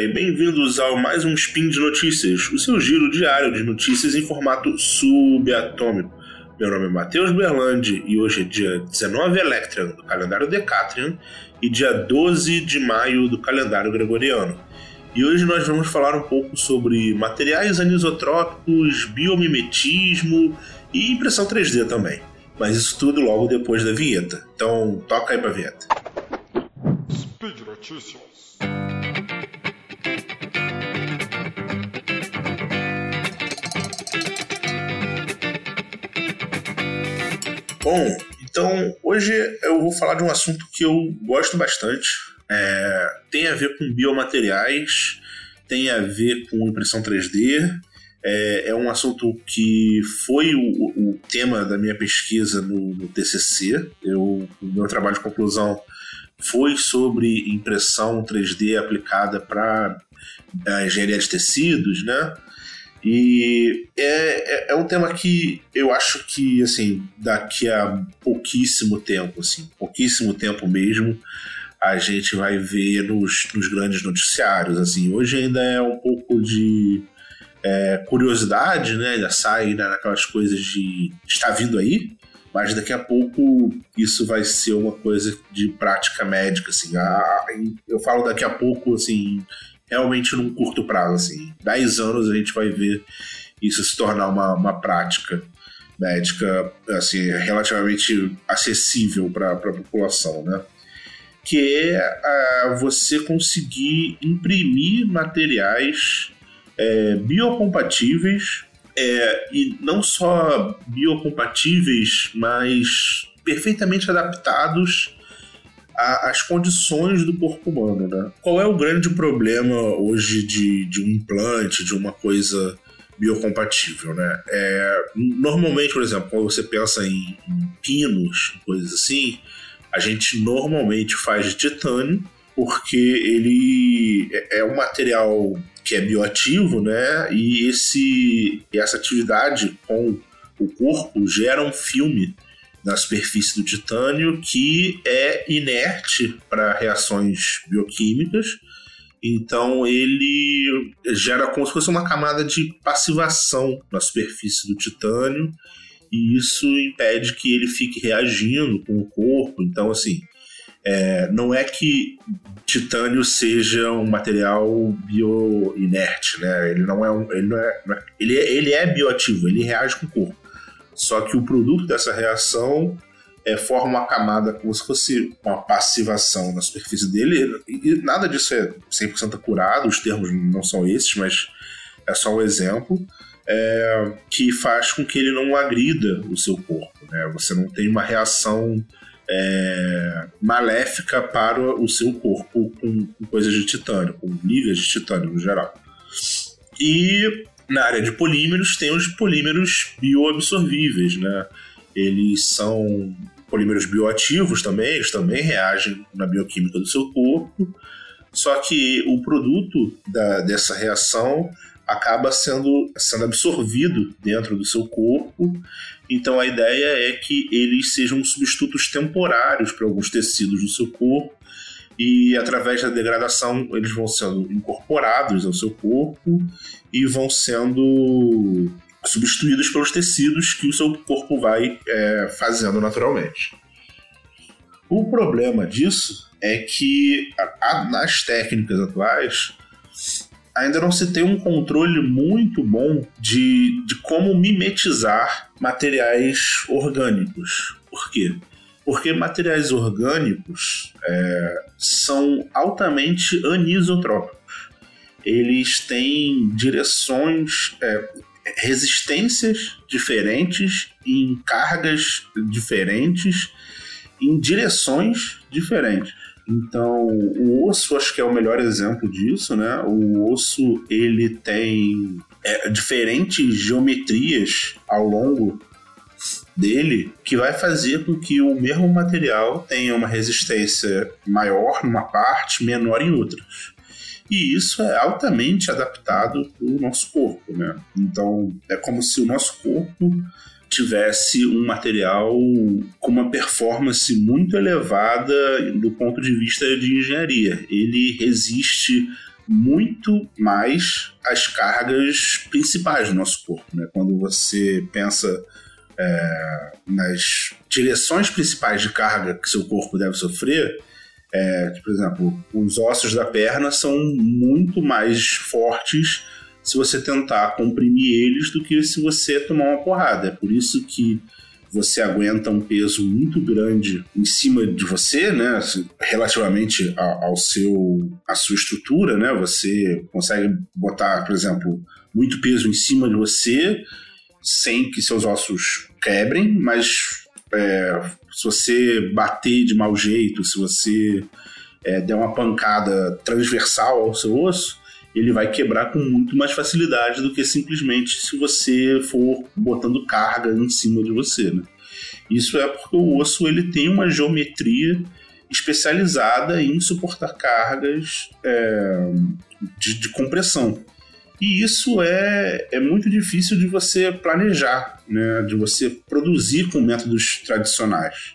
e bem-vindos ao mais um Spin de Notícias, o seu giro diário de notícias em formato subatômico. Meu nome é Matheus Berlandi e hoje é dia 19 Electrian do calendário Decatrian e dia 12 de maio do calendário Gregoriano. E hoje nós vamos falar um pouco sobre materiais anisotrópicos, biomimetismo e impressão 3D também. Mas isso tudo logo depois da vinheta. Então toca aí pra vinheta. Speed Notícias. Bom, então hoje eu vou falar de um assunto que eu gosto bastante. É, tem a ver com biomateriais, tem a ver com impressão 3D. É, é um assunto que foi o, o, tema da minha pesquisa no, no TCC. Eu, o meu trabalho de conclusão foi sobre impressão 3D aplicada para a engenharia de tecidos, né? E é, é, é, um tema que eu acho que, assim, daqui a pouquíssimo tempo, assim, pouquíssimo tempo mesmo, a gente vai ver nos, nos grandes noticiários, assim. Hoje ainda é um pouco de é, curiosidade, né? Ainda sai né, naquelas coisas de está vindo aí, mas daqui a pouco isso vai ser uma coisa de prática médica, assim. A, eu falo daqui a pouco, assim, realmente num curto prazo, assim. Dez anos a gente vai ver isso se tornar uma, uma prática médica, assim, relativamente acessível para a população, né? Que é uh, você conseguir imprimir materiais é, biocompatíveis é, e não só biocompatíveis, mas perfeitamente adaptados às condições do corpo humano, né? Qual é o grande problema hoje de, de um implante, de uma coisa biocompatível, né? É, normalmente, por exemplo, quando você pensa em, em pinos, coisas assim, a gente normalmente faz de titânio, porque ele é, é um material que é bioativo, né? E esse, essa atividade com o corpo gera um filme na superfície do titânio que é inerte para reações bioquímicas. Então ele gera como se fosse uma camada de passivação na superfície do titânio e isso impede que ele fique reagindo com o corpo. Então, assim, é, não é que titânio seja um material bioinerte, né? Ele não é um, ele não é, ele, é, ele é bioativo, ele reage com o corpo. Só que o produto dessa reação é, forma uma camada como se fosse uma passivação na superfície dele, e nada disso é 100% curado, os termos não são esses, mas é só um exemplo, é, que faz com que ele não agrida o seu corpo. Né? Você não tem uma reação é, maléfica para o seu corpo com, com coisas de titânio, com ligas de titânio no geral. E na área de polímeros tem os polímeros bioabsorvíveis, né? Eles são polímeros bioativos também, eles também reagem na bioquímica do seu corpo, só que o produto da, dessa reação acaba sendo, sendo absorvido dentro do seu corpo. Então a ideia é que eles sejam substitutos temporários para alguns tecidos do seu corpo e através da degradação eles vão sendo incorporados ao seu corpo e vão sendo substituídos pelos tecidos que o seu corpo vai é, fazendo naturalmente. O problema disso é que nas técnicas atuais ainda não se tem um controle muito bom de, de como mimetizar materiais orgânicos. Por quê? Porque materiais orgânicos é, são altamente anisotrópicos. Eles têm direções, é, resistências diferentes em cargas diferentes, em direções diferentes. Então, o osso acho que é o melhor exemplo disso, né? O osso ele tem é, diferentes geometrias ao longo dele que vai fazer com que o mesmo material tenha uma resistência maior numa parte, menor em outra. E isso é altamente adaptado para o nosso corpo, né? Então é como se o nosso corpo tivesse um material com uma performance muito elevada do ponto de vista de engenharia. Ele resiste muito mais as cargas principais do nosso corpo. Né? Quando você pensa é, nas direções principais de carga que seu corpo deve sofrer, é, por exemplo, os ossos da perna são muito mais fortes se você tentar comprimir eles do que se você tomar uma porrada. É por isso que você aguenta um peso muito grande em cima de você, né? Relativamente ao seu à sua estrutura, né? Você consegue botar, por exemplo, muito peso em cima de você sem que seus ossos quebrem, mas é, se você bater de mau jeito, se você é, der uma pancada transversal ao seu osso, ele vai quebrar com muito mais facilidade do que simplesmente se você for botando carga em cima de você. Né? Isso é porque o osso ele tem uma geometria especializada em suportar cargas é, de, de, compressão. E isso é, é muito difícil de você planejar, né? de você produzir com métodos tradicionais.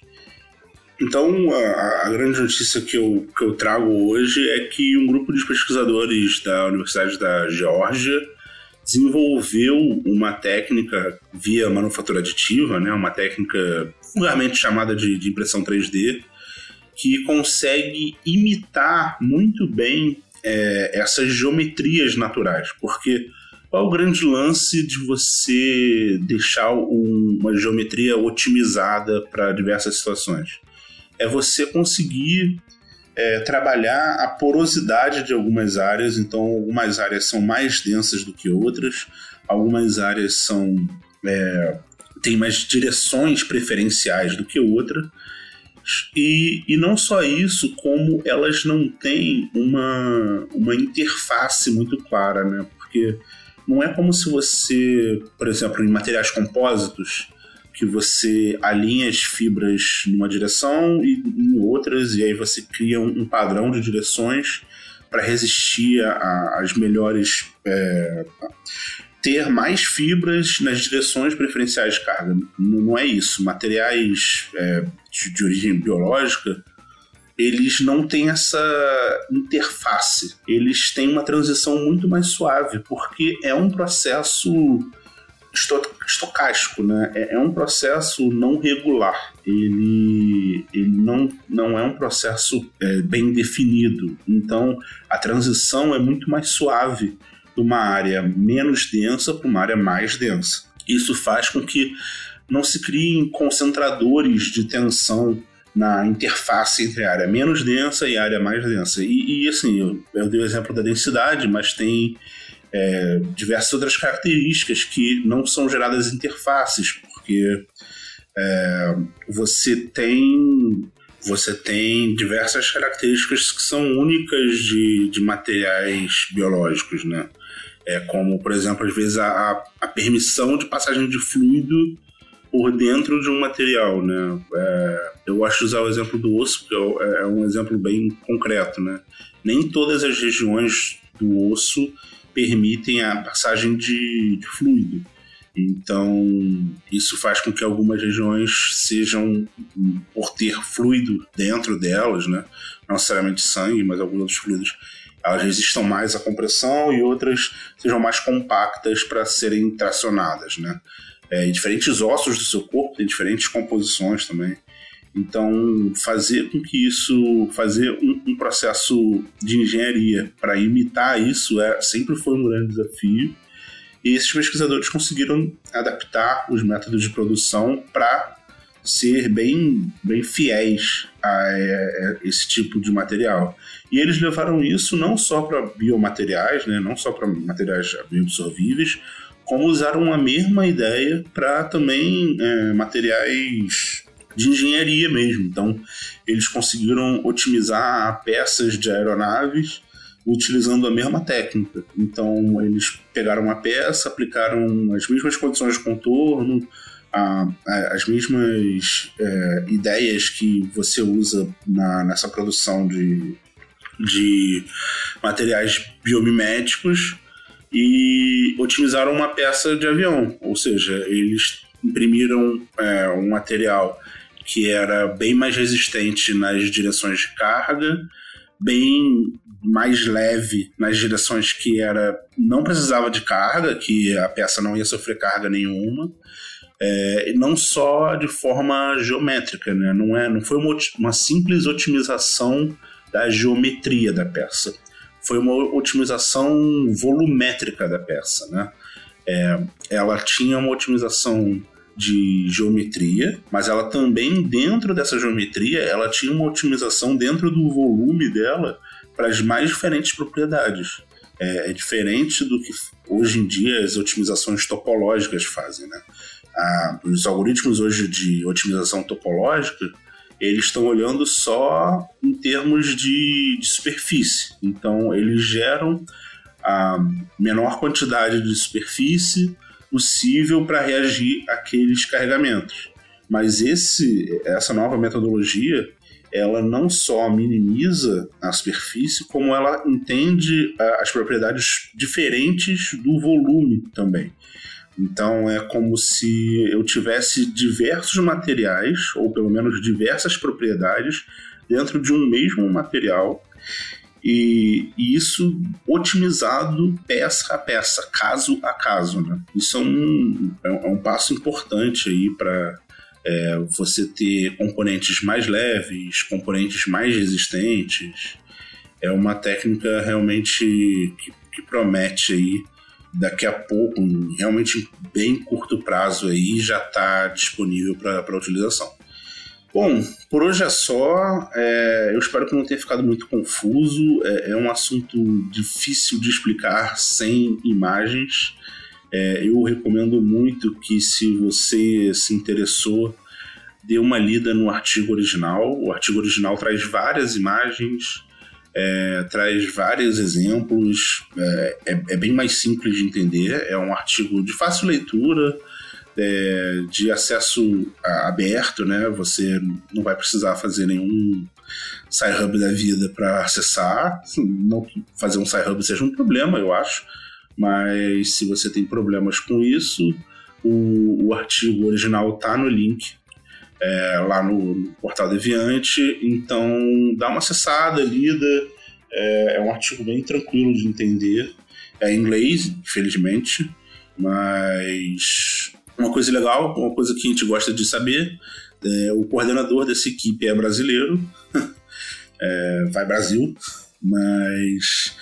Então, a, a, grande notícia que eu, que eu trago hoje é que um grupo de pesquisadores da Universidade da Geórgia desenvolveu uma técnica via manufatura aditiva, né, uma técnica vulgarmente chamada de, de impressão 3D, que consegue imitar muito bem é, essas geometrias naturais, porque qual é o grande lance de você deixar um, uma geometria otimizada para diversas situações? é você conseguir é, trabalhar a porosidade de algumas áreas. Então, algumas áreas são mais densas do que outras, algumas áreas são é, têm mais direções preferenciais do que outras. E, e não só isso, como elas não têm uma, uma interface muito clara, né? Porque não é como se você, por exemplo, em materiais compósitos, que você alinha as fibras numa direção e em outras, e aí você cria um, padrão de direções para resistir às melhores. É, ter mais fibras nas direções preferenciais de carga. Não, não é isso. Materiais é, de, de origem biológica eles não têm essa interface. Eles têm uma transição muito mais suave, porque é um processo estocástico, né? É, é, um processo não regular. Ele, ele não, não é um processo é, bem definido. Então, a transição é muito mais suave de uma área menos densa para uma área mais densa. Isso faz com que não se criem concentradores de tensão na interface entre a área menos densa e a área mais densa. E, e assim, eu, eu dei o exemplo da densidade, mas tem é, diversas outras características que não são geradas interfaces, porque é, você tem você tem diversas características que são únicas de, de materiais biológicos, né? É como, por exemplo, às vezes a, a permissão de passagem de fluido por dentro de um material, né? É, eu gosto de usar o exemplo do osso, porque é, é um exemplo bem concreto, né? Nem todas as regiões do osso permitem a passagem de, de fluido. Então, isso faz com que algumas regiões sejam, por ter fluido dentro delas, né? não necessariamente sangue, mas alguns outros fluidos, elas resistam mais à compressão e outras sejam mais compactas para serem tracionadas. Né? É, diferentes ossos do seu corpo têm diferentes composições também. Então, fazer com que isso, fazer um, um processo de engenharia para imitar isso é, sempre foi um grande desafio. E esses pesquisadores conseguiram adaptar os métodos de produção para ser bem, bem fiéis a, a, esse tipo de material. E eles levaram isso não só para biomateriais, né, não só para materiais bioabsorvíveis, como usaram a mesma ideia para também é, materiais de engenharia mesmo. Então, eles conseguiram otimizar peças de aeronaves utilizando a mesma técnica. Então, eles pegaram uma peça, aplicaram as mesmas condições de contorno, a, a, as mesmas é, ideias que você usa na, nessa produção de, de materiais biomiméticos e otimizaram uma peça de avião, ou seja, eles imprimiram é, um material que era bem mais resistente nas direções de carga, bem mais leve nas direções que era não precisava de carga, que a peça não ia sofrer carga nenhuma. É, não só de forma geométrica, né? não, é, não foi uma, uma simples otimização da geometria da peça, foi uma otimização volumétrica da peça. Né? É, ela tinha uma otimização de geometria, mas ela também, dentro dessa geometria, ela tinha uma otimização dentro do volume dela para as mais diferentes propriedades. É, é, diferente do que hoje em dia as otimizações topológicas fazem. Né? Ah, os algoritmos hoje de otimização topológica eles estão olhando só em termos de, de superfície. Então, eles geram a menor quantidade de superfície possível para reagir àqueles carregamentos. Mas esse, essa nova metodologia, ela não só minimiza a superfície, como ela entende as propriedades diferentes do volume também. Então é como se eu tivesse diversos materiais, ou pelo menos diversas propriedades, dentro de um mesmo material e, e, isso otimizado peça a peça, caso a caso. Né? Isso é um, é um passo importante aí para é, você ter componentes mais leves, componentes mais resistentes. É uma técnica realmente que, que promete aí daqui a pouco, realmente bem curto prazo aí, já está disponível para utilização. Bom, por hoje é só. É, eu espero que não tenha ficado muito confuso. É, é um assunto difícil de explicar sem imagens. É, eu recomendo muito que, se você se interessou, dê uma lida no artigo original. O artigo original traz várias imagens, é, traz vários exemplos. É, é, é bem mais simples de entender. É um artigo de fácil leitura é, de acesso aberto, né? Você não vai precisar fazer nenhum SciHub da vida para acessar. Não fazer um SciHub seja um problema, eu acho. Mas se você tem problemas com isso, o, o artigo original está no link é, lá no, no, portal Deviante. Então dá uma acessada, lida. É, é um artigo bem tranquilo de entender. É em inglês, infelizmente, mas uma coisa legal, uma coisa que a gente gosta de saber, é, o coordenador dessa equipe é brasileiro, é, vai Brasil, mas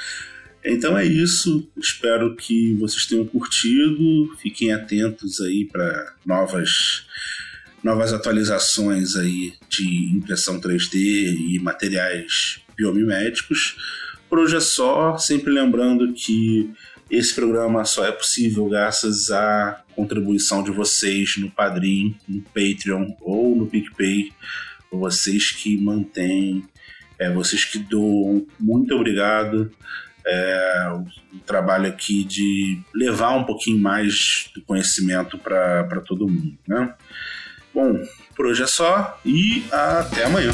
então é isso. Espero que vocês tenham curtido. Fiquem atentos aí para novas novas atualizações aí de impressão 3D e materiais biomiméticos. Por hoje é só, sempre lembrando que esse programa só é possível graças à contribuição de vocês no Padrim, no Patreon ou no PicPay. Vocês que mantêm, é, vocês que doam. Muito obrigado. É, o trabalho aqui de levar um pouquinho mais do conhecimento para todo mundo. Né? Bom, por hoje é só e até amanhã.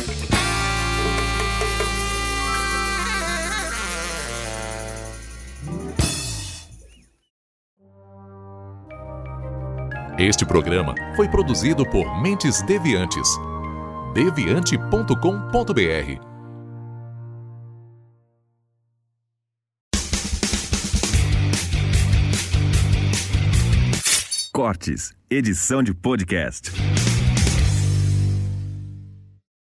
Este programa foi produzido por Mentes Deviantes. deviante.com.br. Cortes, edição de podcast.